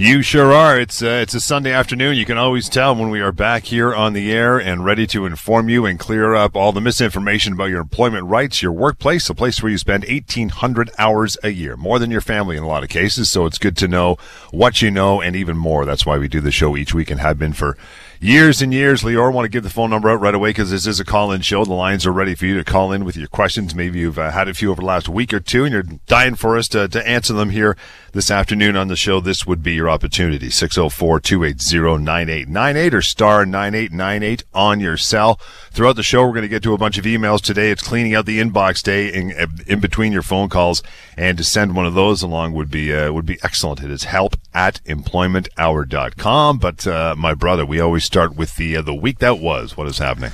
You sure are. It's uh, it's a Sunday afternoon. You can always tell when we are back here on the air and ready to inform you and clear up all the misinformation about your employment rights, your workplace, a place where you spend 1800 hours a year, more than your family in a lot of cases. So it's good to know what you know and even more. That's why we do the show each week and have been for years and years. Lior, want to give the phone number out right away because this is a call-in show. The lines are ready for you to call in with your questions. Maybe you've uh, had a few over the last week or two and you're dying for us to, to answer them here this afternoon on the show. This would be your opportunity. 604-280-9898 or star 9898 on your cell. Throughout the show, we're going to get to a bunch of emails today. It's cleaning out the inbox day in, in between your phone calls and to send one of those along would be, uh, would be excellent. It is help at employmenthour.com. But, uh, my brother, we always start with the, uh, the week that was. What is happening?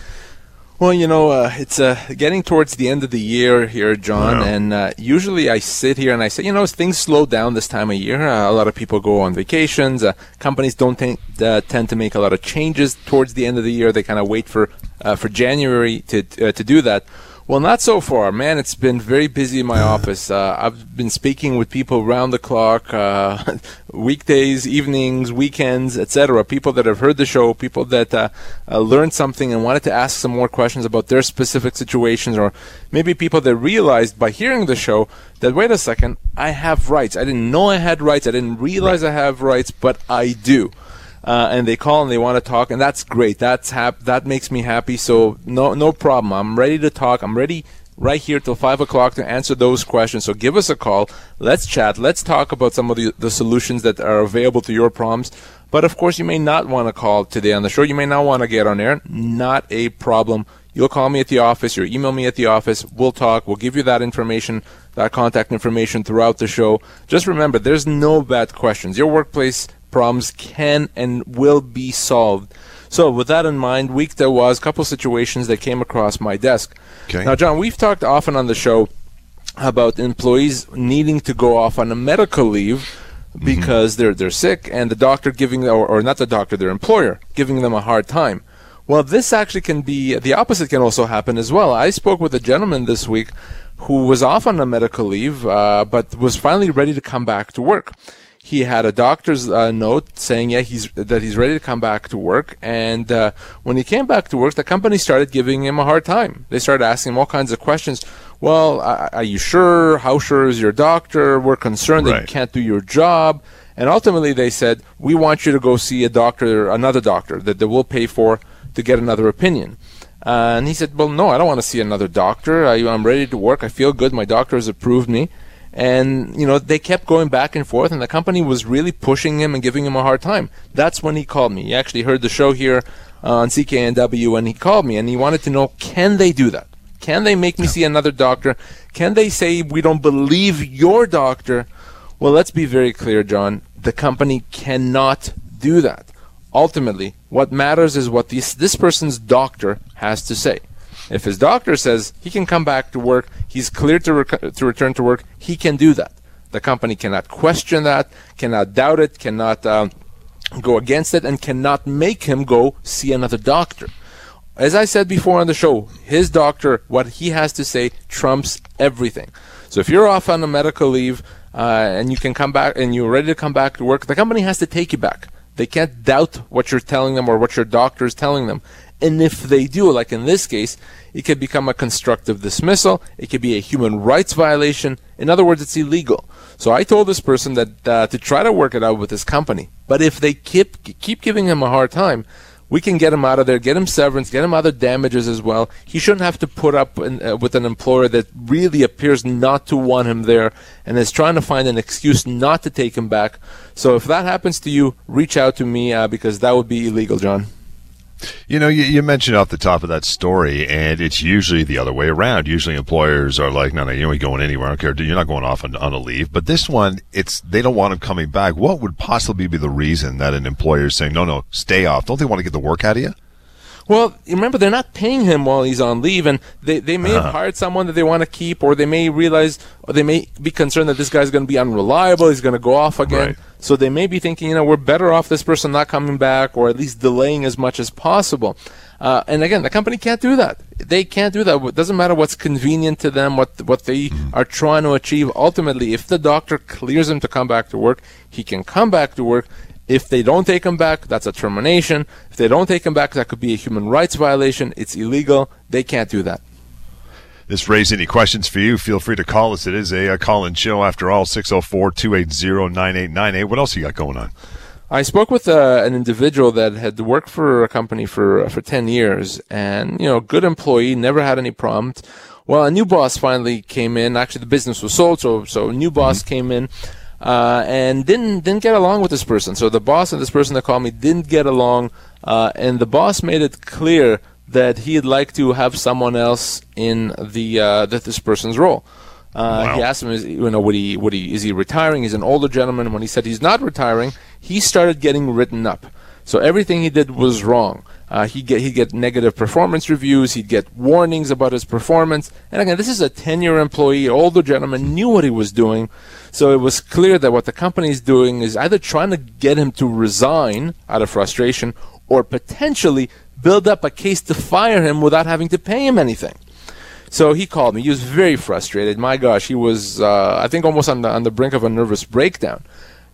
Well, you know, uh, it's uh, getting towards the end of the year here, John, Wow. and uh, usually I sit here and I say, you know, things slow down this time of year, uh, a lot of people go on vacations. Uh, companies don't t- uh, tend to make a lot of changes towards the end of the year. They kind of wait for uh, for January to uh, to do that. Well, not so far, man. It's been very busy in my office. Uh, I've been speaking with people round the clock, uh, weekdays, evenings, weekends, etc. People that have heard the show, people that uh, uh, learned something and wanted to ask some more questions about their specific situations, or maybe people that realized by hearing the show that wait a second, I have rights. I didn't know I had rights. I didn't realize I have rights, but I do uh, and they call and they want to talk, and that's great. That's hap- that makes me happy. So no no problem. I'm ready to talk. I'm ready right here till five o'clock to answer those questions. So give us a call. Let's chat. Let's talk about some of the, the solutions that are available to your problems. But of course, you may not want to call today on the show. You may not want to get on air. Not a problem. You'll call me at the office or email me at the office. We'll talk. We'll give you that information, that contact information throughout the show. Just remember, there's no bad questions. Your workplace problems can and will be solved. So, with that in mind, week there was a couple situations that came across my desk. Okay. Now, John, we've talked often on the show about employees needing to go off on a medical leave because they're they're sick and the doctor giving or, or not the doctor their employer giving them a hard time well this actually can be the opposite can also happen as well i spoke with a gentleman this week who was off on a medical leave uh, but was finally ready to come back to work he had a doctor's uh, note saying yeah he's that he's ready to come back to work. And uh, when he came back to work the company started giving him a hard time. They started asking him all kinds of questions. Well are are you sure? How sure is your doctor? We're concerned that you can't do your job. And ultimately they said we want you to go see a doctor another doctor that they will pay for to get another opinion. Uh, and he said well no i don't want to see another doctor. I, i'm ready to work. I feel good. My doctor has approved me and you know they kept going back and forth and the company was really pushing him and giving him a hard time. That's when he called me. He actually heard the show here uh, on cknw and he called me and he wanted to know can they do that? Can they make me see another doctor? Can they say we don't believe your doctor well let's be very clear john. The company cannot do that. Ultimately what matters is what this this person's doctor has to say if his doctor says he can come back to work, he's cleared to, rec- to return to work, he can do that. The company cannot question that, cannot doubt it, cannot um, go against it, and cannot make him go see another doctor. As I said before on the show, his doctor, what he has to say, trumps everything. So if you're off on a medical leave uh, and you can come back and you're ready to come back to work, the company has to take you back. They can't doubt what you're telling them or what your doctor is telling them. And if they do, like in this case, it could become a constructive dismissal. It could be a human rights violation. In other words, it's illegal. So I told this person that uh, to try to work it out with this company. But if they keep keep giving him a hard time, we can get him out of there, get him severance, get him other damages as well. He shouldn't have to put up in, uh, with an employer that really appears not to want him there and is trying to find an excuse not to take him back. So if that happens to you, reach out to me uh, because that would be illegal, John. You know, you, you mentioned off the top of that story, and it's usually the other way around. Usually, employers are like, "No, no, you ain't going anywhere. I don't care. You're not going off on, on a leave." But this one, it's they don't want him coming back. What would possibly be the reason that an employer is saying, "No, no, stay off"? Don't they want to get the work out of you? Well, remember they're not paying him while he's on leave, and they, they may have uh-huh. hired someone that they want to keep, or they may realize, or they may be concerned that this guy's going to be unreliable. He's going to go off again. Right. So they may be thinking, you know, we're better off this person not coming back or at least delaying as much as possible. Uh, and again, the company can't do that. They can't do that. It doesn't matter what's convenient to them, what what they mm-hmm. are trying to achieve. Ultimately, if the doctor clears him to come back to work, he can come back to work. If they don't take him back, that's a termination. If they don't take him back, that could be a human rights violation. It's illegal. They can't do that this raise any questions for you, feel free to call us. It is a, a call in show after all, 604 280 9898. What else you got going on? I spoke with uh, an individual that had worked for a company for uh, for ten years, and you know, good employee, never had any problems. Well, a new boss finally came in. Actually, the business was sold, so so a new boss mm-hmm. came in. Uh, and didn't didn't get along with this person. So the boss and this person that called me didn't get along, uh, and the boss made it clear that he'd like to have someone else in the uh, that this person's role. Uh, wow. He asked him, is, you know, would he, would he, is he retiring? He's an older gentleman. When he said he's not retiring, he started getting written up. So everything he did was wrong. Uh, he'd get he'd get negative performance reviews. He'd get warnings about his performance. And again, this is a ten-year employee, older gentleman, knew what he was doing. So it was clear that what the company is doing is either trying to get him to resign out of frustration, or potentially build up a case to fire him without having to pay him anything. So he called me. He was very frustrated. My gosh, he was, uh, I think, almost on the on the brink of a nervous breakdown.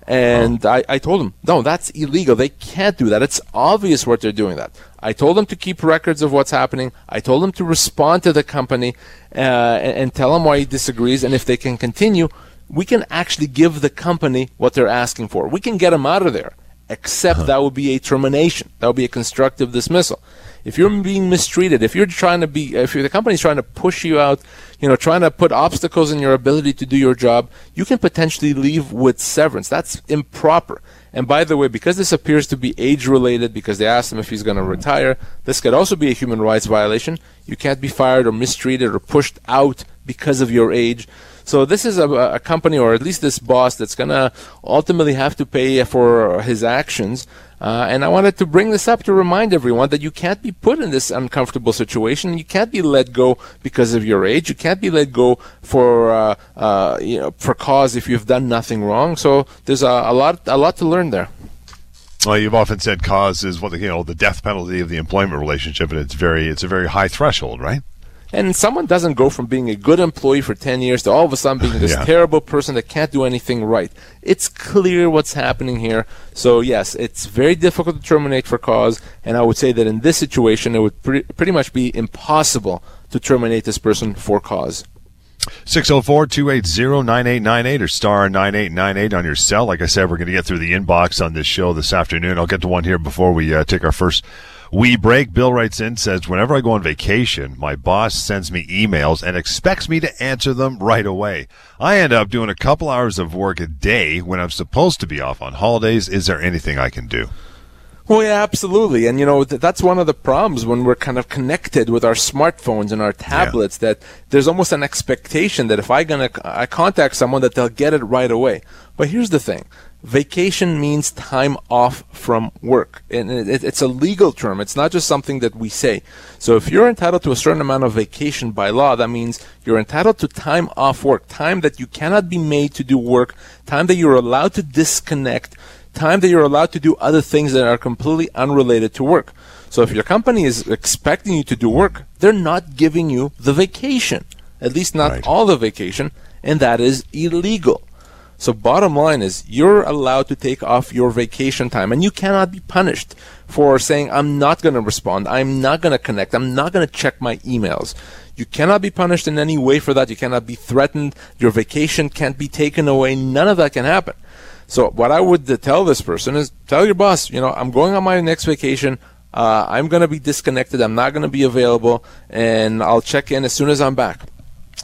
And oh. I, I told him, no, that's illegal. They can't do that. It's obvious what they're doing that. I told them to keep records of what's happening. I told them to respond to the company uh, and, and tell them why he disagrees. And if they can continue, we can actually give the company what they're asking for. We can get them out of there except that would be a termination. That would be a constructive dismissal. If you're being mistreated, if you're trying to be, if the company's trying to push you out, you know, trying to put obstacles in your ability to do your job, you can potentially leave with severance. That's improper. And by the way, because this appears to be age related, because they asked him if he's going to retire, this could also be a human rights violation. You can't be fired or mistreated or pushed out because of your age. So this is a, a company, or at least this boss, that's going to ultimately have to pay for his actions. Uh, and I wanted to bring this up to remind everyone that you can't be put in this uncomfortable situation. You can't be let go because of your age. You can't be let go for uh, uh, you know for cause if you've done nothing wrong. So there's a, a lot a lot to learn there. Well, you've often said cause is what the, you know the death penalty of the employment relationship, and it's very it's a very high threshold, right? And someone doesn't go from being a good employee for 10 years to all of a sudden being this yeah. terrible person that can't do anything right. It's clear what's happening here. So, yes, it's very difficult to terminate for cause. And I would say that in this situation, it would pre- pretty much be impossible to terminate this person for cause. 604-280-9898 or star 9898 on your cell. Like I said, we're going to get through the inbox on this show this afternoon. I'll get to one here before we uh, take our first we break. Bill writes in, says, whenever I go on vacation, my boss sends me emails and expects me to answer them right away. I end up doing a couple hours of work a day when I'm supposed to be off on holidays. Is there anything I can do? Well, yeah, absolutely. And, you know, th- that's one of the problems when we're kind of connected with our smartphones and our tablets yeah. that there's almost an expectation that if I gonna I contact someone that they'll get it right away. But here's the thing. Vacation means time off from work. And it, it's a legal term. It's not just something that we say. So if you're entitled to a certain amount of vacation by law, that means you're entitled to time off work, time that you cannot be made to do work, time that you're allowed to disconnect, time that you're allowed to do other things that are completely unrelated to work. So if your company is expecting you to do work, they're not giving you the vacation. At least not right. all the vacation, and that is illegal. So bottom line is you're allowed to take off your vacation time and you cannot be punished for saying I'm not going to respond, I'm not going to connect, I'm not going to check my emails. You cannot be punished in any way for that. You cannot be threatened. Your vacation can't be taken away. None of that can happen. So what I would tell this person is tell your boss, you know, I'm going on my next vacation. Uh, I'm going to be disconnected. I'm not going to be available, and I'll check in as soon as I'm back.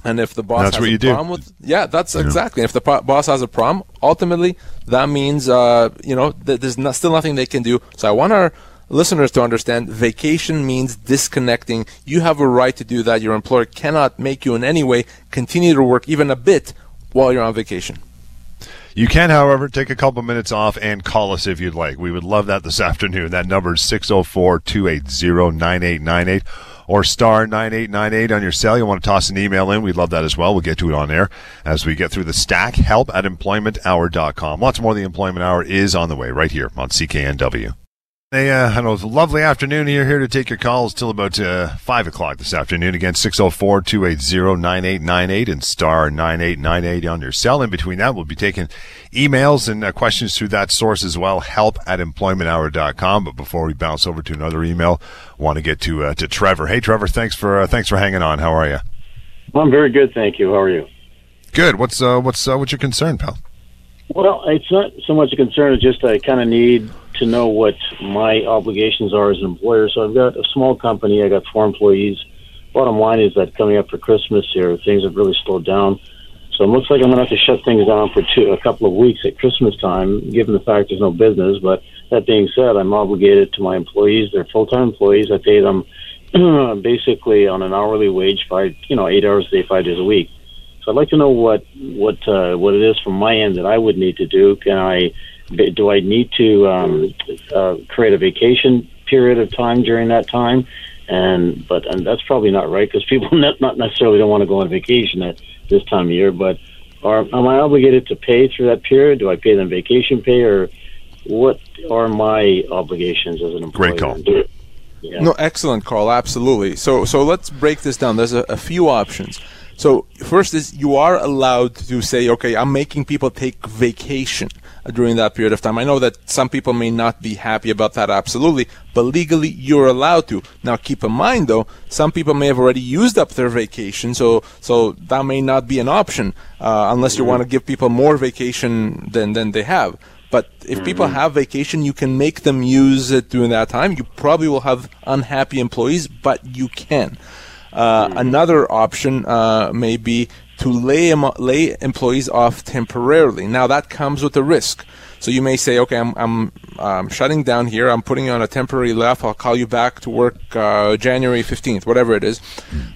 And if the boss that's has a problem do. with, yeah, that's yeah. exactly. If the po- boss has a problem, ultimately that means uh, you know th- there's not, still nothing they can do. So I want our listeners to understand vacation means disconnecting. You have a right to do that. Your employer cannot make you in any way continue to work even a bit while you're on vacation. You can, however, take a couple minutes off and call us if you'd like. We would love that this afternoon. That number is 604 280 9898 or star 9898 on your cell. You want to toss an email in, we'd love that as well. We'll get to it on air as we get through the stack. Help at employmenthour.com. Lots more the Employment Hour is on the way right here on CKNW. Hey, uh, I know it's a lovely afternoon here. Here to take your calls till about uh, five o'clock this afternoon. Again, 604-280-9898 and star nine eight nine eight on your cell. In between that, we'll be taking emails and uh, questions through that source as well. Help at employmenthour.com. But before we bounce over to another email, want to get to uh, to Trevor. Hey, Trevor, thanks for uh, thanks for hanging on. How are you? I'm very good, thank you. How are you? Good. What's uh, what's uh, what's your concern, pal? Well, it's not so much a concern. It's just I kind of need to know what my obligations are as an employer. So I've got a small company. I got four employees. Bottom line is that coming up for Christmas here, things have really slowed down. So it looks like I'm going to have to shut things down for two, a couple of weeks at Christmas time, given the fact there's no business. But that being said, I'm obligated to my employees. They're full-time employees. I pay them basically on an hourly wage, five, you know, eight hours a day, five days a week. So I'd like to know what what uh, what it is from my end that I would need to do. Can I do I need to um, uh, create a vacation period of time during that time? And but and that's probably not right because people not, not necessarily don't want to go on vacation at this time of year. But are am I obligated to pay through that period? Do I pay them vacation pay or what are my obligations as an employer? Great call. Yeah. No, excellent call. Absolutely. So so let's break this down. There's a, a few options. So first is you are allowed to say, okay, I'm making people take vacation during that period of time. I know that some people may not be happy about that absolutely, but legally you're allowed to. Now keep in mind though, some people may have already used up their vacation, so so that may not be an option uh, unless you want to give people more vacation than than they have. But if people have vacation, you can make them use it during that time. You probably will have unhappy employees, but you can. Uh, another option uh, may be to lay, lay employees off temporarily. Now that comes with a risk. So you may say, okay, I'm, I'm um, shutting down here. I'm putting you on a temporary layoff. I'll call you back to work uh, January 15th, whatever it is.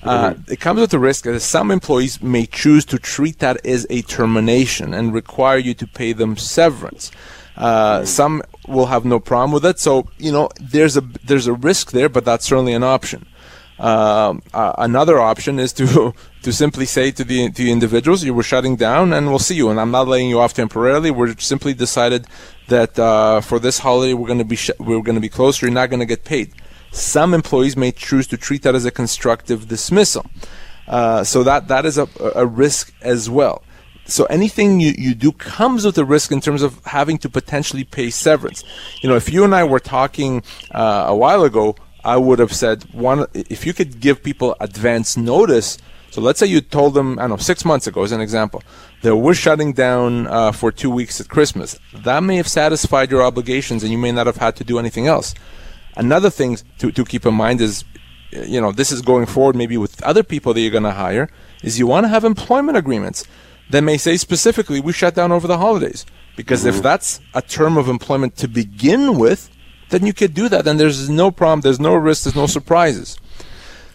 Uh, it comes with a risk that some employees may choose to treat that as a termination and require you to pay them severance. Uh, some will have no problem with it. So you know, there's a there's a risk there, but that's certainly an option. Um, another option is to to simply say to the to the individuals, "You were shutting down, and we'll see you." And I'm not laying you off temporarily. We're simply decided that uh, for this holiday we're going to be sh- we're going to be closed. You're not going to get paid. Some employees may choose to treat that as a constructive dismissal. Uh, so that that is a, a risk as well. So anything you, you do comes with a risk in terms of having to potentially pay severance. You know, if you and I were talking uh, a while ago, I would have said one if you could give people advance notice. So let's say you told them, I don't know, six months ago, as an example, that we're shutting down uh, for two weeks at Christmas. That may have satisfied your obligations, and you may not have had to do anything else. Another thing to, to keep in mind is, you know, this is going forward maybe with other people that you're going to hire, is you want to have employment agreements that may say specifically, we shut down over the holidays. Because if that's a term of employment to begin with, then you could do that, and there's no problem, there's no risk, there's no surprises.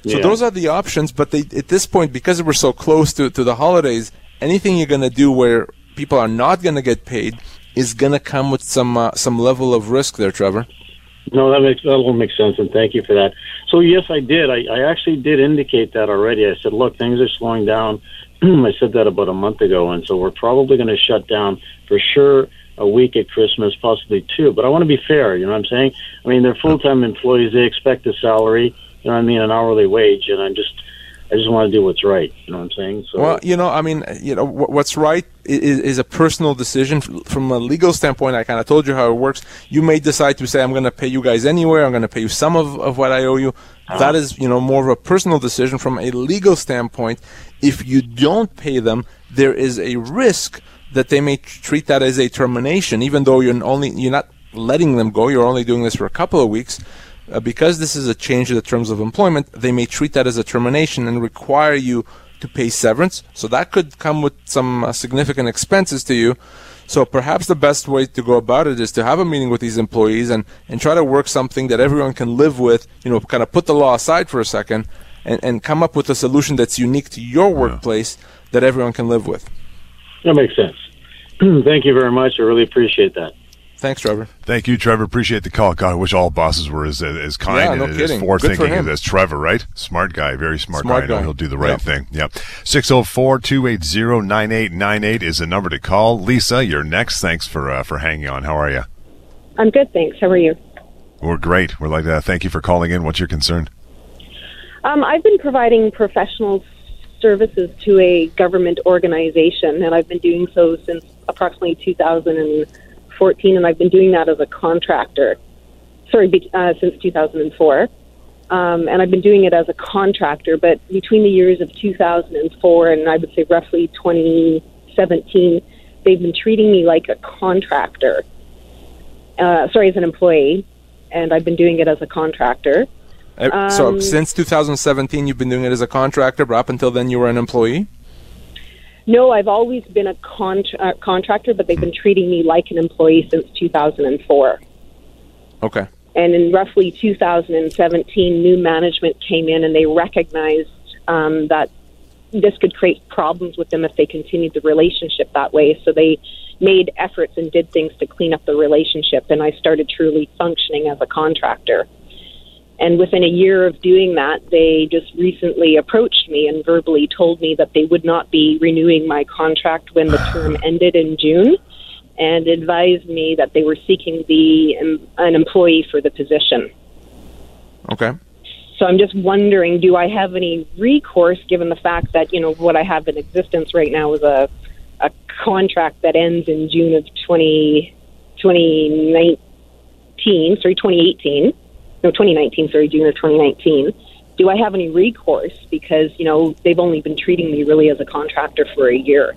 So Yeah. those are the options, but they, at this point, because we're so close to, to the holidays, anything you're going to do where people are not going to get paid is going to come with some uh, some level of risk there, Trevor. No, that makes that will make sense, and thank you for that. So yes, I did. I, I actually did indicate that already. I said, look, things are slowing down. I said that about a month ago, and so we're probably going to shut down for sure a week at Christmas, possibly two. But I want to be fair. You know what I'm saying? I mean, they're full time employees. They expect a salary. You know what I mean? An hourly wage, and I'm just. I just want to do what's right. You know what I'm saying? So Well, you know, I mean, you know, what's right is, is a personal decision from a legal standpoint. I kind of told you how it works. You may decide to say, I'm going to pay you guys anywhere. I'm going to pay you some of, of what I owe you. Uh-huh. That is, you know, more of a personal decision from a legal standpoint. If you don't pay them, there is a risk that they may tr- treat that as a termination, even though you're only, you're not letting them go. You're only doing this for a couple of weeks. Uh, because this is a change in the terms of employment, they may treat that as a termination and require you to pay severance. So that could come with some uh, significant expenses to you. So perhaps the best way to go about it is to have a meeting with these employees and, and try to work something that everyone can live with, you know, kind of put the law aside for a second and, and come up with a solution that's unique to your workplace that everyone can live with. That makes sense. Thank you very much. I really appreciate that. Thanks, Trevor. Thank you, Trevor. Appreciate the call. God, I wish all bosses were as as kind Yeah, and no as kidding. forward Good for thinking as, him. Trevor, right? Smart guy, very smart, Smart guy. I know. He'll do the right Yep. thing. Yeah. 604-280-9898 is the number to call. Lisa, you're next. Thanks for uh, for hanging on. How are you? I'm good, thanks. How are you? We're great. We're like, uh, thank you for calling in. What's your concern? Um, I've been providing professional services to a government organization, and I've been doing so since approximately 2014, and I've been doing that as a contractor. Sorry, uh, since 2004. Um, and I've been doing it as a contractor, but between the years of 2004 and I would say roughly 2017, they've been treating me like a contractor. Uh, sorry, as an employee, and I've been doing it as a contractor. Uh, so Um, since 2017, you've been doing it as a contractor, but up until then, you were an employee. No, I've always been a contra- uh, contractor, but they've been treating me like an employee since 2004. Okay. And in roughly 2017, new management came in and they recognized um, that this could create problems with them if they continued the relationship that way. So they made efforts and did things to clean up the relationship, and I started truly functioning as a contractor. And within a year of doing that, they just recently approached me and verbally told me that they would not be renewing my contract when the term ended in June and advised me that they were seeking the an an employee for the position. Okay. So I'm just wondering, do I have any recourse given the fact that, you know, what I have in existence right now is a, a contract that ends in June of 20, 2019, sorry, 2018, no, 2019, sorry, June of 2019. Do I have any recourse? Because, you know, they've only been treating me really as a contractor for a year.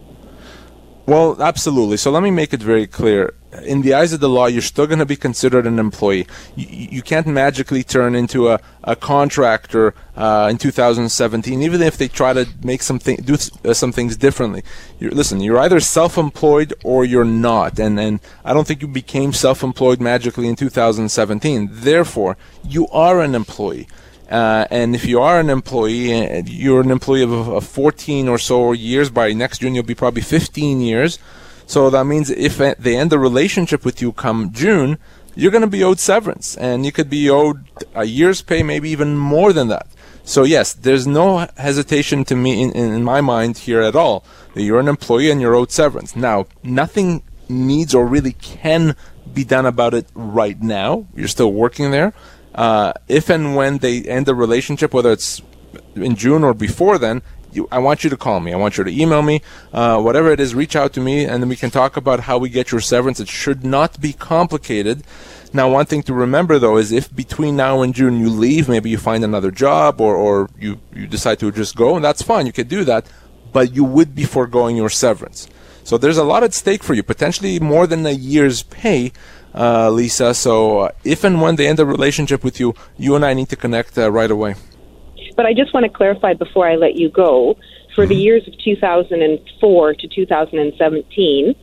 Well, absolutely. So let me make it very clear. In the eyes of the law, you're still going to be considered an employee. You, you can't magically turn into a, a contractor uh, in 2017, even if they try to make something do uh, some things differently. You're, listen, you're either self-employed or you're not, and and I don't think you became self-employed magically in 2017. Therefore, you are an employee. Uh, and if you are an employee, uh, you're an employee of, of 14 or so years. By next June, you'll be probably 15 years. So that means if they end the relationship with you come June, you're going to be owed severance, and you could be owed a year's pay, maybe even more than that. So yes, there's no hesitation to me in, in my mind here at all that you're an employee and you're owed severance. Now, nothing needs or really can be done about it right now. You're still working there. Uh, if and when they end the relationship, whether it's in June or before then, you, I want you to call me. I want you to email me, uh, whatever it is. Reach out to me, and then we can talk about how we get your severance. It should not be complicated. Now, one thing to remember though is if between now and June you leave, maybe you find another job, or, or you you decide to just go, and that's fine. You can do that, but you would be foregoing your severance. So there's a lot at stake for you, potentially more than a year's pay, uh, Lisa. So uh, if and when they end the relationship with you, you and I need to connect uh, right away. But I just want to clarify before I let you go. For the years of 2004 to 2017,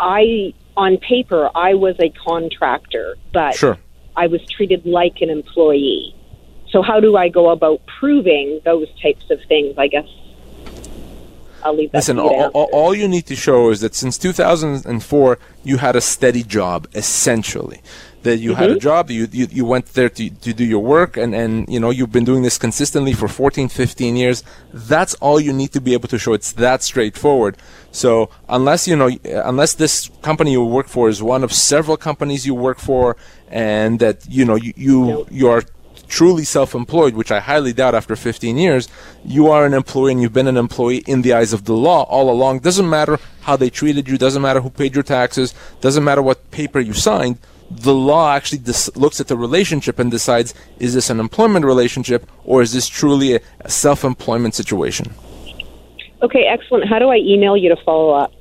I, on paper, I was a contractor, but Sure. I was treated like an employee. So how do I go about proving those types of things? I guess I'll leave that Listen, to you to all, all, all you need to show is that since 2004, you had a steady job, essentially. That you had a mm-hmm. job, you, you, you went there to, to do your work, and, and you know you've been doing this consistently for 14, 15 years. That's all you need to be able to show. It's that straightforward. So unless you know, unless this company you work for is one of several companies you work for, and that you know you you, you are truly self-employed, which I highly doubt after 15 years, you are an employee and you've been an employee in the eyes of the law all along. Doesn't matter how they treated you, doesn't matter who paid your taxes, doesn't matter what paper you signed. The law actually dis- looks at the relationship and decides is this an employment relationship or is this truly a, self-employment situation? Okay, excellent. How do I email you to follow up?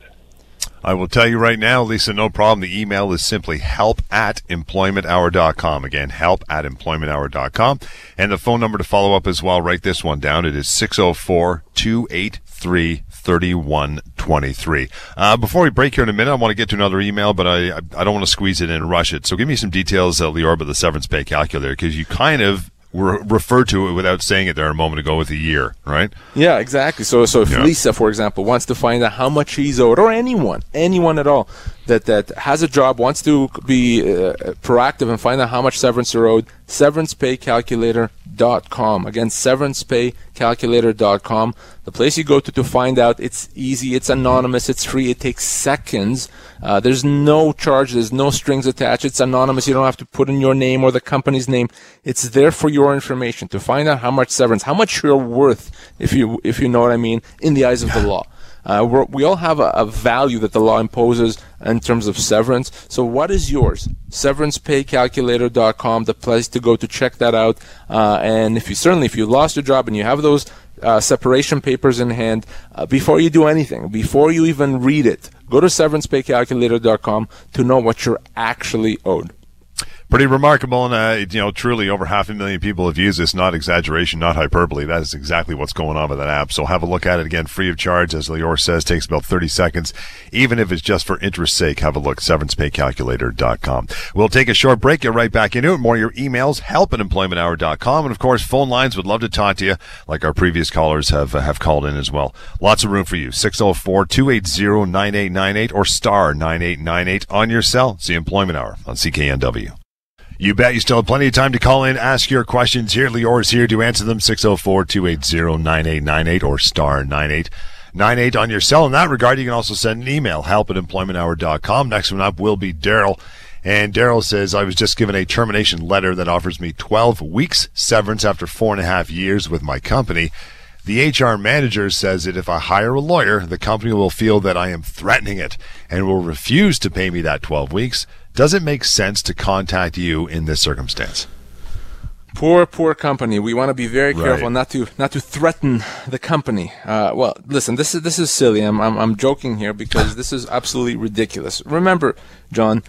I will tell you right now, Lisa, no problem. The email is simply help at employmenthour.com. Again, help at employmenthour.com. And the phone number to follow up as well, write this one down. It is 604 283 3123. Uh, before we break here in a minute, I want to get to another email, but I, I, don't want to squeeze it in and rush it. So give me some details, uh, Lior, about the severance pay calculator, because you kind of were referred to it without saying it there a moment ago with a year, right? Yeah, exactly. So, so if Yeah. Lisa, for example, wants to find out how much he's owed, or anyone, anyone at all, that, that has a job, wants to be uh, proactive and find out how much severance you're owed, severancepaycalculator.com. Again, severancepaycalculator.com. The place you go to to find out. It's easy, it's anonymous, it's free, it takes seconds. Uh, there's no charge, there's no strings attached. It's anonymous. You don't have to put in your name or the company's name. It's there for your information to find out how much severance, how much you're worth, if you if you know what I mean, in the eyes of the law. Uh, we all have a, a, value that the law imposes in terms of severance. So, what is yours? SeverancePayCalculator.com, the place to go to check that out. Uh, and if you certainly, if you lost your job and you have those uh, separation papers in hand, uh, before you do anything, before you even read it, go to SeverancePayCalculator.com to know what you're actually owed pretty remarkable. And, uh, you know, truly over half a million people have used this. Not exaggeration, not hyperbole. That is exactly what's going on with that app. So have a look at it again, free of charge. As Lior says, takes about 30 seconds. Even if it's just for interest sake, have a look. SeverancePayCalculator.com. We'll take a short break. Get right back into it. More your emails, help at employmenthour.com. And of course, phone lines would love to talk to you like our previous callers have, uh, have called in as well. Lots of room for you. 604 280 9898 or star 9898 on your cell. The Employment Hour on CKNW. You bet you still have plenty of time to call in, ask your questions here. Lior here to answer them. 604-280-9898 or star 9898 on your cell. In that regard, you can also send an email, help at employmenthour.com. Next one up will be Daryl. And Daryl says, I was just given a termination letter that offers me 12 weeks severance after four and a half years with my company. The HR manager says that if I hire a lawyer, the company will feel that I am threatening it and will refuse to pay me that 12 weeks. Does it make sense to contact you in this circumstance? Poor, poor company. We want to be very careful right. not to not to threaten the company. Uh, well, listen, this is this is silly. I'm, I'm I'm joking here because this is absolutely ridiculous. Remember, John,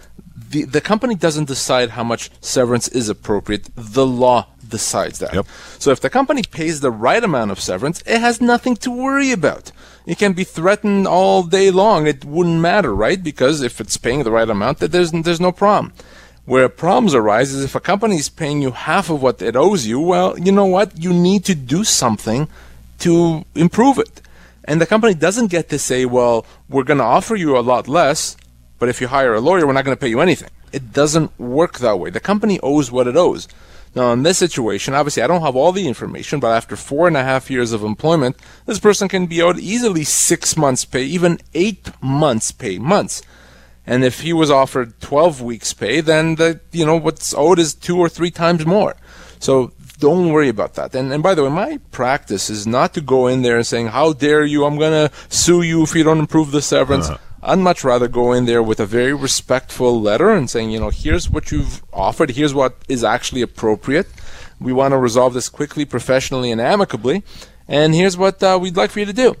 the the company doesn't decide how much severance is appropriate. The law decides that. Yep. So if the company pays the right amount of severance, it has nothing to worry about. It can be threatened all day long. It wouldn't matter, right? Because if it's paying the right amount, there's there's no problem. Where problems arise is if a company is paying you half of what it owes you. Well, you know what? You need to do something to improve it. And the company doesn't get to say, well, we're going to offer you a lot less, but if you hire a lawyer, we're not going to pay you anything. It doesn't work that way. The company owes what it owes. Now, in this situation, obviously, I don't have all the information, but after four and a half years of employment, this person can be owed easily six months' pay, even eight months' pay, months. And if he was offered 12 weeks' pay, then the you know what's owed is two or three times more. So don't worry about that. And, and by the way, my practice is not to go in there and saying, "How dare you? I'm gonna sue you if you don't improve the severance." Uh-huh. I'd much rather go in there with a very respectful letter and saying, you know, here's what you've offered, here's what is actually appropriate. We want to resolve this quickly, professionally, and amicably, and here's what uh, we'd like for you to do.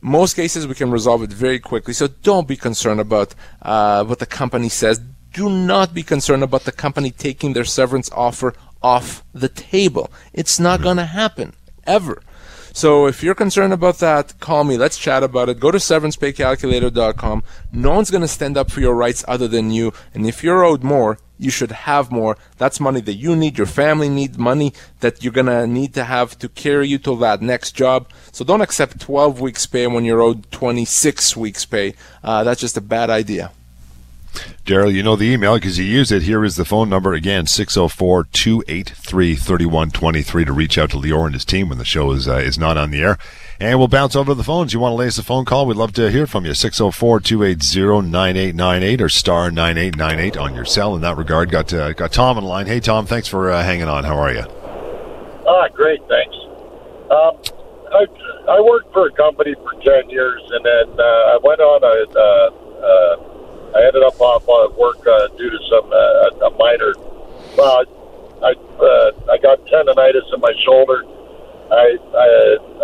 Most cases, we can resolve it very quickly, so don't be concerned about uh, what the company says. Do not be concerned about the company taking their severance offer off the table. It's not going to happen, ever. So if you're concerned about that, call me. Let's chat about it. Go to severancepaycalculator.com. No one's going to stand up for your rights other than you. And if you're owed more, you should have more. That's money that you need, your family needs money that you're to need to have to carry you to that next job. So don't accept 12 weeks pay when you're owed 26 weeks pay. Uh, that's just a bad idea. Daryl, you know the email because you use it. Here is the phone number again 604 283 3123 to reach out to Lior and his team when the show is, uh, is not on the air. And we'll bounce over to the phones. You want to lay us a phone call? We'd love to hear from you. 604 280 9898 or star 9898 on your cell. In that regard, got uh, got Tom on the line. Hey, Tom, thanks for uh, hanging on. How are you? Ah, great, thanks. Um, I, I worked for a company for 10 years, and then uh, I went on a. I ended up off on work uh, due to some uh, a minor. Well, I uh, I got tendonitis in my shoulder. I, I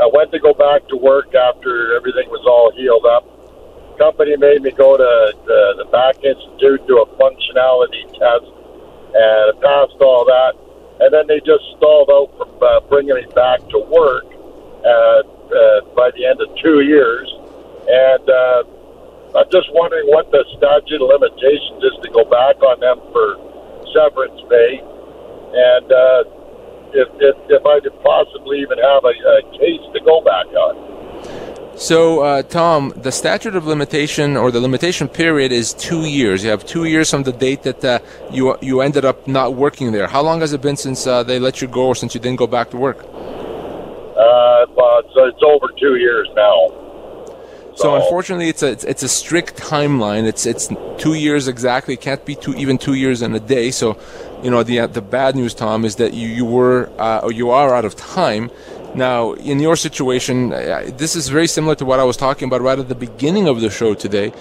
I went to go back to work after everything was all healed up. Company made me go to the, the back institute do a functionality test, and I passed all that. And then they just stalled out from uh, bringing me back to work uh, uh, by the end of two years. And uh, I'm just wondering what the statute of limitations is to go back on them for severance pay, and uh, if, if, if I could possibly even have a, a case to go back on. So, uh, Tom, the statute of limitation or the limitation period is two years. You have two years from the date that uh, you you ended up not working there. How long has it been since uh, they let you go, or since you didn't go back to work? Uh, well, it's, it's over two years now. So unfortunately, it's a it's, it's a strict timeline. It's it's two years exactly. It can't be two even two years and a day. So, you know, the the bad news, Tom, is that you you were uh, or you are out of time. Now, in your situation, uh, this is very similar to what I was talking about right at the beginning of the show today.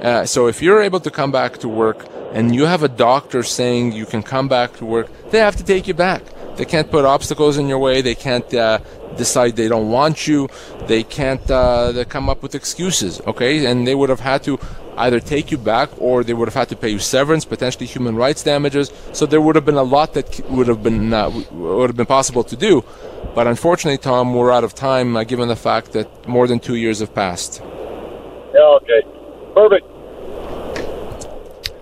Uh, so, if you're able to come back to work and you have a doctor saying you can come back to work, they have to take you back. They can't put obstacles in your way. They can't uh, decide they don't want you. They can't uh, come up with excuses, okay? And they would have had to either take you back or they would have had to pay you severance, potentially human rights damages. So there would have been a lot that would have been uh, would have been possible to do. But unfortunately, Tom, we're out of time uh, given the fact that more than two years have passed. Yeah, okay. Perfect.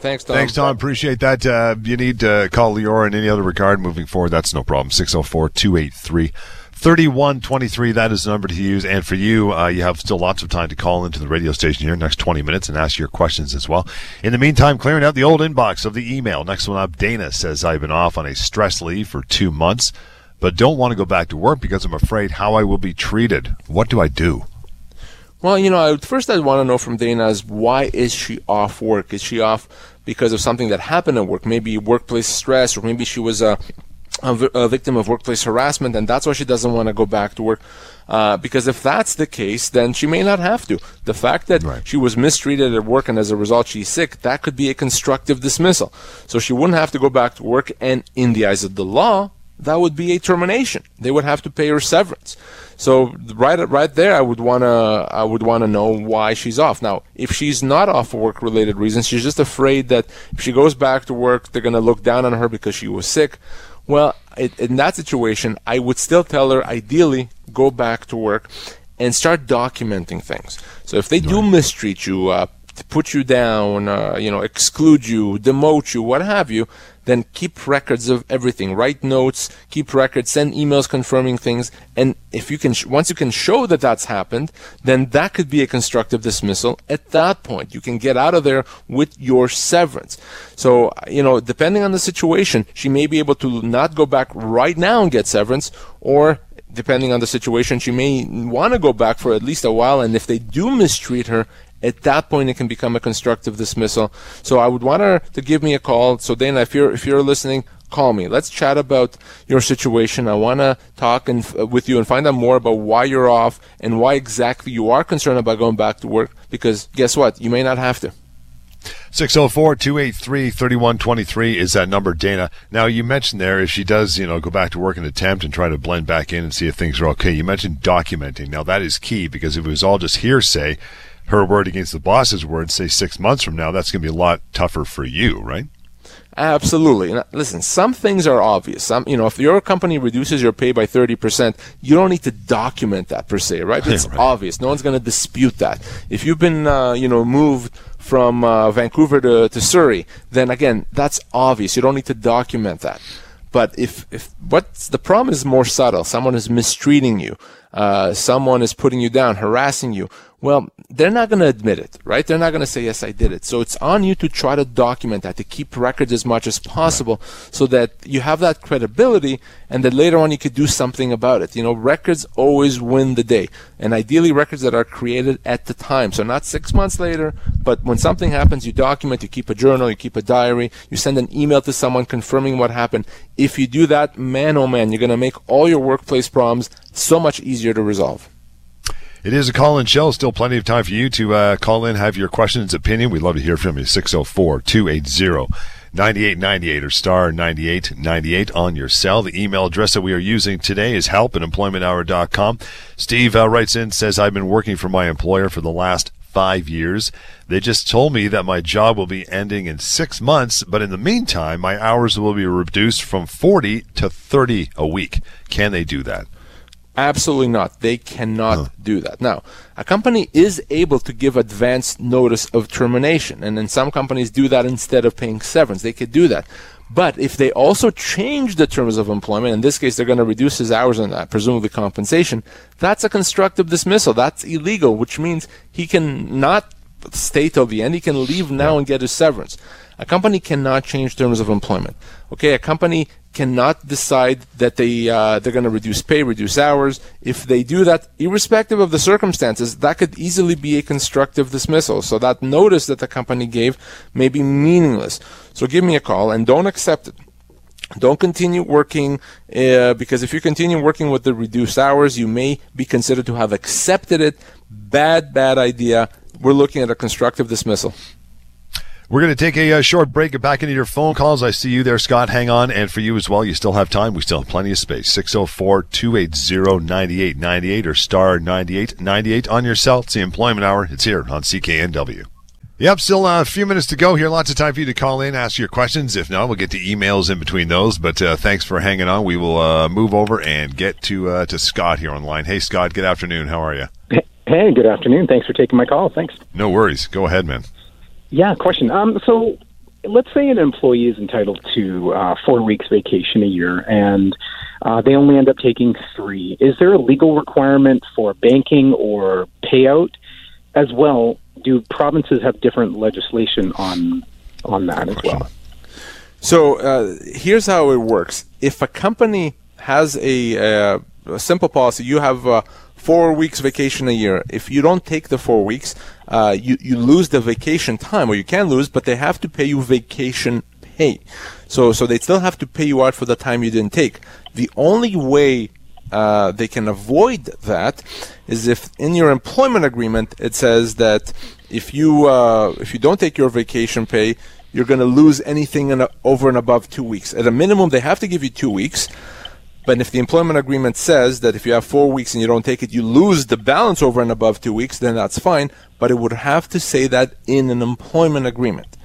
Thanks, Tom. Thanks, Tom. Appreciate that. Uh, you need to call Lior in any other regard moving forward. That's no problem. 604 283 3123, that is the number to use. And for you, uh, you have still lots of time to call into the radio station here next 20 minutes and ask your questions as well. In the meantime, clearing out the old inbox of the email. Next one up, Dana says, I've been off on a stress leave for two months, but don't want to go back to work because I'm afraid how I will be treated. What do I do? Well, you know, first I want to know from Dana is why is she off work? Is she off because of something that happened at work? Maybe workplace stress, or maybe she was uh, a, victim of workplace harassment, and that's why she doesn't want to go back to work. Uh, because if that's the case, then she may not have to. The fact that right. she was mistreated at work and as a result she's sick, that could be a constructive dismissal. So she wouldn't have to go back to work, and in the eyes of the law, that would be a termination. They would have to pay her severance. So right right there, I would wanna I would wanna know why she's off. Now, if she's not off for work related reasons, she's just afraid that if she goes back to work, they're gonna look down on her because she was sick. Well, it, in that situation, I would still tell her, ideally, go back to work and start documenting things. So if they do mistreat you, uh, put you down, uh, you know, exclude you, demote you, what have you, then keep records of everything. Write notes, keep records, send emails confirming things, and if you can, sh- once you can show that that's happened, then that could be a constructive dismissal. At that point, you can get out of there with your severance. So, you know, depending on the situation, she may be able to not go back right now and get severance, or depending on the situation, she may want to go back for at least a while. And if they do mistreat her, at that point it can become a constructive dismissal. So I would want her to give me a call. So Dana, if you're if you're listening, call me. Let's chat about your situation. I want to talk and, uh, with you and find out more about why you're off and why exactly you are concerned about going back to work. Because guess what? You may not have to. 604-283-3123 is that number, Dana. Now, you mentioned there if she does, you know, go back to work and attempt and try to blend back in and see if things are okay. You mentioned documenting. Now, that is key because if it was all just hearsay, her word against the boss's word, say six months from now, that's going to be a lot tougher for you, right? Absolutely. Now, listen, some things are obvious. Some, you know, if your company reduces your pay by 30%, you don't need to document that per se, right? It's right. obvious. No one's going to dispute that. If you've been, uh, you know, moved from uh, Vancouver to, to Surrey, then again, that's obvious. You don't need to document that. But if, if what's the problem is more subtle, someone is mistreating you, uh, someone is putting you down, harassing you, well, they're not going to admit it, right? They're not going to say, yes, I did it. So it's on you to try to document that, to keep records as much as possible right. so that you have that credibility and that later on you could do something about it. You know, records always win the day. And ideally, records that are created at the time. So not six months later, but when something happens, you document, you keep a journal, you keep a diary, you send an email to someone confirming what happened. If you do that, man, oh man, you're going to make all your workplace problems so much easier to resolve. It is a call in show. Still plenty of time for you to uh, call in, have your questions, opinion. We'd love to hear from you. 604 280 9898 or star 9898 on your cell. The email address that we are using today is help at employmenthour.com. Steve uh, writes in, says, I've been working for my employer for the last five years. They just told me that my job will be ending in six months, but in the meantime, my hours will be reduced from 40 to 30 a week. Can they do that? Absolutely not. They cannot huh. do that. Now, a company is able to give advance notice of termination, and then some companies do that instead of paying severance. They could do that. But if they also change the terms of employment, in this case, they're going to reduce his hours and that, presumably compensation, that's a constructive dismissal. That's illegal, which means he can not stay till the end. He can leave now and get his severance. A company cannot change terms of employment. Okay, a company cannot decide that they uh, they're going to reduce pay, reduce hours. If they do that, irrespective of the circumstances, that could easily be a constructive dismissal. So that notice that the company gave may be meaningless. So give me a call and don't accept it. Don't continue working uh, because if you continue working with the reduced hours, you may be considered to have accepted it. Bad, bad idea. We're looking at a constructive dismissal. We're going to take a, uh, short break and back into your phone calls. I see you there, Scott. Hang on. And for you as well, you still have time. We still have plenty of space. 604 280 9898 or star 9898 on your cell. It's the employment hour. It's here on CKNW. Yep, still uh, a few minutes to go here. Lots of time for you to call in, ask your questions. If not, we'll get to emails in between those. But uh, thanks for hanging on. We will uh, move over and get to uh, to Scott here online. Hey, Scott. Good afternoon. How are you? Hey, good afternoon. Thanks for taking my call. Thanks. No worries. Go ahead, man. Yeah, question. Um, so let's say an employee is entitled to uh, four weeks vacation a year, and uh, they only end up taking three. Is there a legal requirement for banking or payout as well? Do provinces have different legislation on on that as well? So uh, here's how it works: if a company has a, uh, a simple policy, you have uh, four weeks vacation a year. If you don't take the four weeks, uh, you you lose the vacation time, or you can lose, but they have to pay you vacation pay. So so they still have to pay you out for the time you didn't take. The only way uh, they can avoid that is if in your employment agreement it says that if you uh, if you don't take your vacation pay, you're going to lose anything a, over and above two weeks. At a minimum, they have to give you two weeks. But if the employment agreement says that if you have four weeks and you don't take it, you lose the balance over and above two weeks, then that's fine. But it would have to say that in an employment agreement.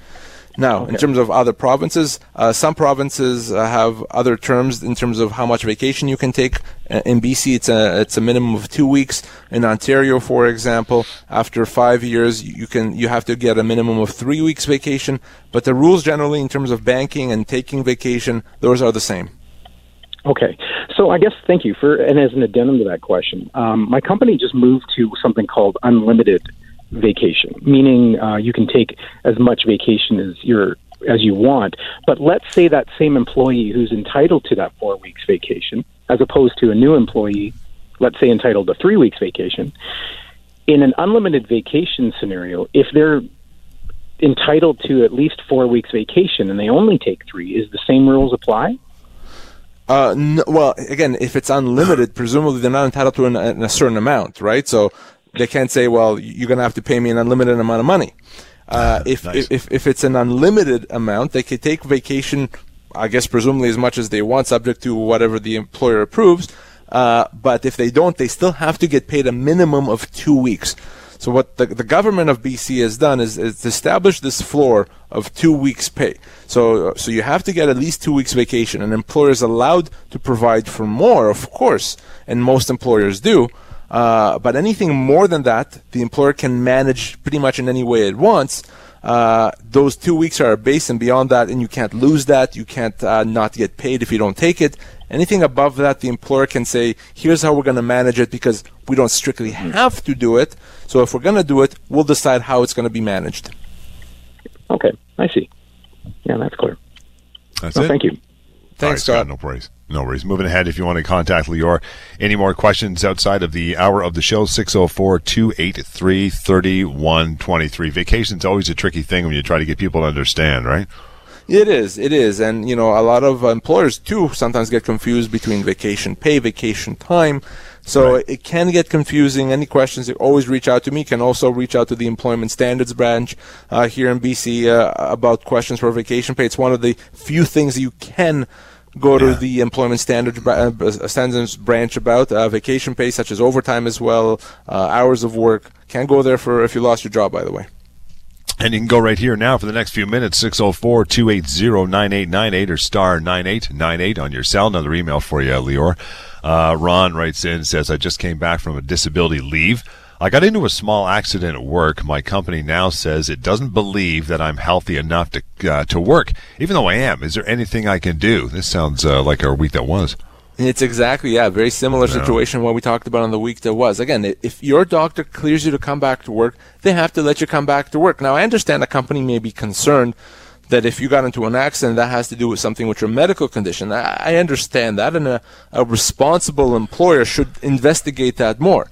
Now, okay. in terms of other provinces, uh, some provinces uh, have other terms in terms of how much vacation you can take. Uh, in BC, it's a it's a minimum of two weeks. In Ontario, for example, after five years, you can you have to get a minimum of three weeks vacation. But the rules generally, in terms of banking and taking vacation, those are the same. Okay, so I guess thank you for and as an addendum to that question, um, my company just moved to something called unlimited vacation, meaning uh, you can take as much vacation as you're as you want. But let's say that same employee who's entitled to that four weeks vacation, as opposed to a new employee, let's say entitled to three weeks vacation, in an unlimited vacation scenario, if they're entitled to at least four weeks vacation and they only take three, is the same rules apply? Uh, no, well, again, if it's unlimited, presumably they're not entitled to an, an, a certain amount, right? So they can't say, well, you're going to have to pay me an unlimited amount of money. Uh, if, nice. if, if it's an unlimited amount, they could take vacation, I guess, presumably as much as they want, subject to whatever the employer approves. Uh, but if they don't, they still have to get paid a minimum of two weeks. So what the, the government of BC has done is, is established this floor of two weeks pay. So so you have to get at least two weeks vacation. An employer is allowed to provide for more, of course, and most employers do. Uh, but anything more than that, the employer can manage pretty much in any way it wants. Uh, those two weeks are a base, and beyond that, and you can't lose that. You can't uh, not get paid if you don't take it. Anything above that, the employer can say, "Here's how we're going to manage it," because we don't strictly mm-hmm. have to do it. So if we're going to do it, we'll decide how it's going to be managed. Okay, I see. Yeah, that's clear. That's well, it. Thank you. Thanks, Scott. No worries. No worries. Moving ahead, if you want to contact Lior, any more questions outside of the hour of the show, 604 283 3123. Vacation's is always a tricky thing when you try to get people to understand, right? It is. It is. And, you know, a lot of employers, too, sometimes get confused between vacation pay, vacation time. So right. it can get confusing. Any questions, you always reach out to me. You can also reach out to the Employment Standards Branch uh, here in BC uh, about questions for vacation pay. It's one of the few things you can go to the Employment Standards, uh, Standards Branch about uh, vacation pay, such as overtime as well, uh, hours of work. Can go there for if you lost your job, by the way. And you can go right here now for the next few minutes, 604 280 9898 or star 9898 on your cell. Another email for you, Lior. Uh, Ron writes in, says, I just came back from a disability leave. I got into a small accident at work. My company now says it doesn't believe that I'm healthy enough to uh, to work, even though I am. Is there anything I can do? This sounds uh, like our week that was. It's exactly yeah, very similar situation what we talked about on the week that was. Again, if your doctor clears you to come back to work, they have to let you come back to work. Now, I understand a company may be concerned that if you got into an accident, that has to do with something with your medical condition. I, I understand that, and a, a responsible employer should investigate that more.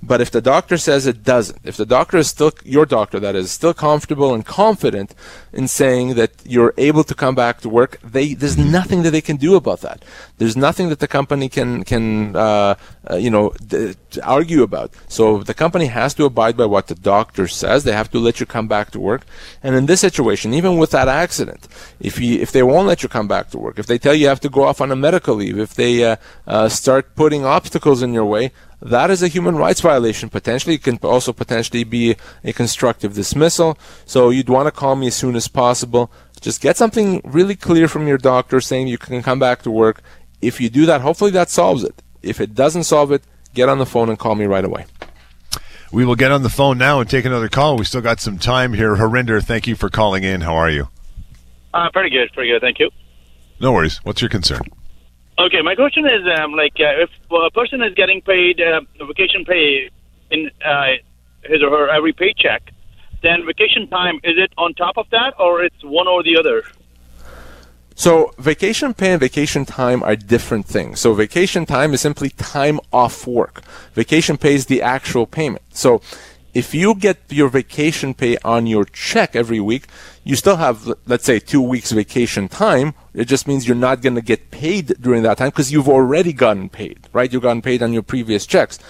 But if the doctor says it doesn't, if the doctor is still, your doctor that is, still comfortable and confident in saying that you're able to come back to work, they, there's nothing that they can do about that. There's nothing that the company can, can, uh, uh, you know, d- argue about. So the company has to abide by what the doctor says. They have to let you come back to work. And in this situation, even with that accident, if you, if they won't let you come back to work, if they tell you you have to go off on a medical leave, if they, uh, uh start putting obstacles in your way, that is a human rights violation potentially. It can also potentially be a constructive dismissal. So you'd want to call me as soon as possible. Just get something really clear from your doctor saying you can come back to work. If you do that, hopefully that solves it. If it doesn't solve it, get on the phone and call me right away. We will get on the phone now and take another call. We still got some time here. Harinder, thank you for calling in. How are you? Uh, pretty good, pretty good. Thank you. No worries. What's your concern? Okay, my question is, um, like, uh, if a person is getting paid uh, vacation pay in uh, his or her every paycheck, then vacation time is it on top of that, or it's one or the other? So vacation pay and vacation time are different things. So vacation time is simply time off work. Vacation pay is the actual payment. So if you get your vacation pay on your check every week, you still have, let's say, two weeks vacation time. It just means you're not going to get paid during that time because you've already gotten paid, right? You've gotten paid on your previous checks.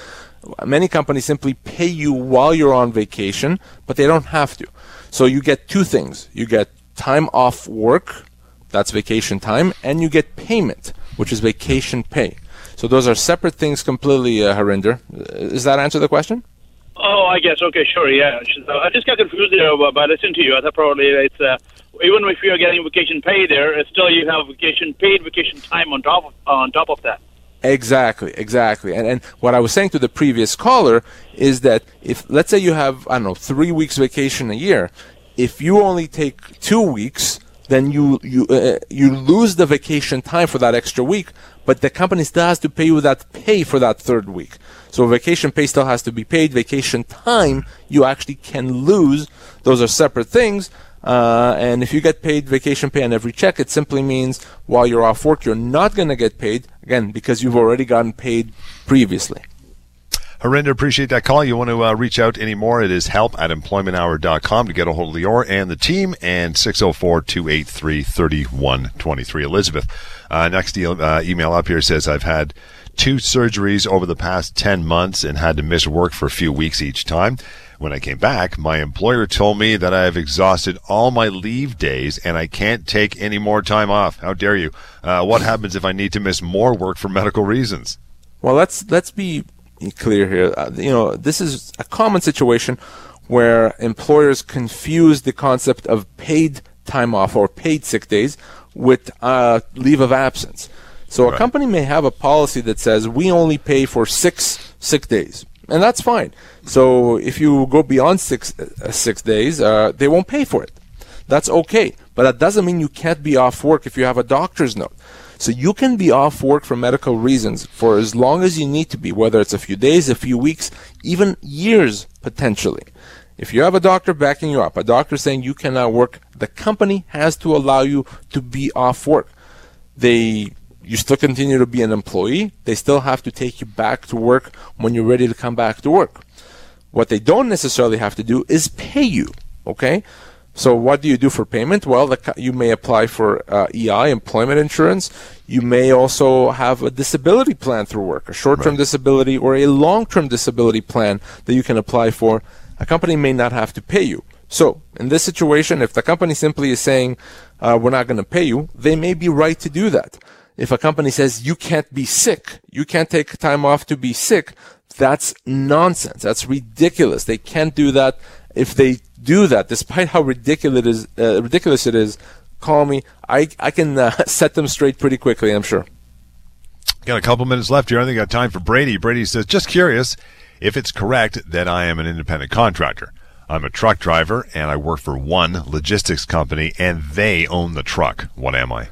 Many companies simply pay you while you're on vacation, but they don't have to. So you get two things. You get time off work, that's vacation time, and you get payment, which is vacation pay. So those are separate things completely, uh, Harinder. Does that answer the question? Oh, I guess. Okay, sure. Yeah. I just got confused there by listening to you. I thought probably it's uh, even if you're getting vacation pay there, it's still you have vacation paid vacation time on top of, on top of that. Exactly, exactly. And and what I was saying to the previous caller is that if let's say you have I don't know three weeks vacation a year, if you only take two weeks, then you you uh, you lose the vacation time for that extra week, but the company still has to pay you that pay for that third week. So vacation pay still has to be paid. Vacation time you actually can lose. Those are separate things. Uh, and if you get paid vacation pay on every check, it simply means while you're off work, you're not going to get paid again because you've already gotten paid previously. Harinder, appreciate that call. You want to uh, reach out anymore? It is help at employmenthour.com to get a hold of Lior and the team and 604 283 3123. Elizabeth, uh, next e- uh, email up here says, I've had two surgeries over the past 10 months and had to miss work for a few weeks each time. When I came back, my employer told me that I have exhausted all my leave days and I can't take any more time off. How dare you? Uh, what happens if I need to miss more work for medical reasons? Well, let's let's be clear here. Uh, you know, this is a common situation where employers confuse the concept of paid time off or paid sick days with uh, leave of absence. So right. a company may have a policy that says we only pay for six sick days, and that's fine. So if you go beyond six uh, six days, uh, they won't pay for it. That's okay, but that doesn't mean you can't be off work if you have a doctor's note. So you can be off work for medical reasons for as long as you need to be, whether it's a few days, a few weeks, even years potentially. If you have a doctor backing you up, a doctor saying you cannot work, the company has to allow you to be off work. They you still continue to be an employee. They still have to take you back to work when you're ready to come back to work. What they don't necessarily have to do is pay you. Okay? So what do you do for payment? Well, the, you may apply for uh, EI, employment insurance. You may also have a disability plan through work, a short-term right. disability or a long-term disability plan that you can apply for. A company may not have to pay you. So in this situation, if the company simply is saying, uh, we're not going to pay you, they may be right to do that if a company says you can't be sick, you can't take time off to be sick, that's nonsense. That's ridiculous. They can't do that. If they do that, despite how ridiculous it is, uh, ridiculous it is, call me. I I can uh, set them straight pretty quickly. I'm sure. Got a couple minutes left here. I think I got time for Brady. Brady says, just curious, If it's correct, then I am an independent contractor. I'm a truck driver and I work for one logistics company and they own the truck. What am I?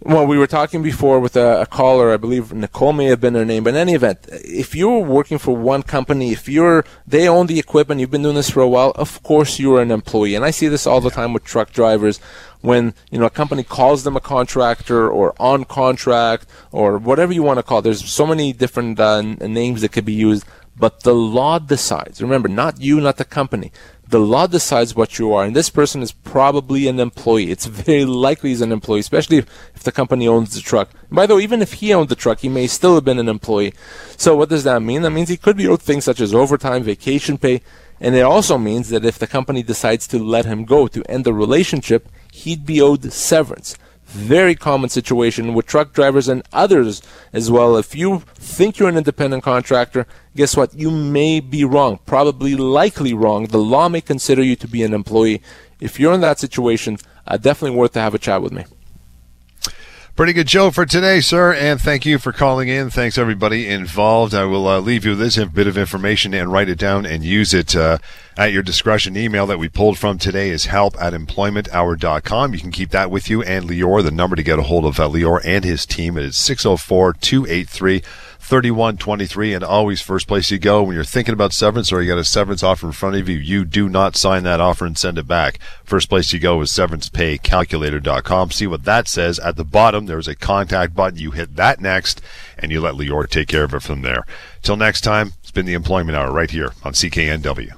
Well, we were talking before with a, a, caller, I believe Nicole may have been her name, but in any event, if you're working for one company, if you're, they own the equipment, you've been doing this for a while, of course you're an employee. And I see this all the time with truck drivers when, you know, a company calls them a contractor or on contract or whatever you want to call it. There's so many different uh, names that could be used, but the law decides. Remember, not you, not the company the law decides what you are, and this person is probably an employee. It's very likely he's an employee, especially if, if the company owns the truck. And by the way, even if he owned the truck, he may still have been an employee. So what does that mean? That means he could be owed things such as overtime, vacation pay, and it also means that if the company decides to let him go to end the relationship, he'd be owed severance. Very common situation with truck drivers and others as well. If you think you're an independent contractor, guess what? You may be wrong, probably likely wrong. The law may consider you to be an employee. If you're in that situation, uh, definitely worth to have a chat with me. Pretty good show for today, sir, and thank you for calling in. Thanks everybody involved. I will uh, leave you this bit of information and write it down and use it uh, at your discretion. Email that we pulled from today is help at employmenthour.com. You can keep that with you and Lior. The number to get a hold of uh, Lior and his team is 604 283 3123 and always first place you go. When you're thinking about severance or you got a severance offer in front of you you do not sign that offer and send it back. First place you go is severancepaycalculator.com see what that says. At the bottom there's a contact button. You hit that next and you let Lior take care of it from there. Till next time it's been the employment hour right here on CKNW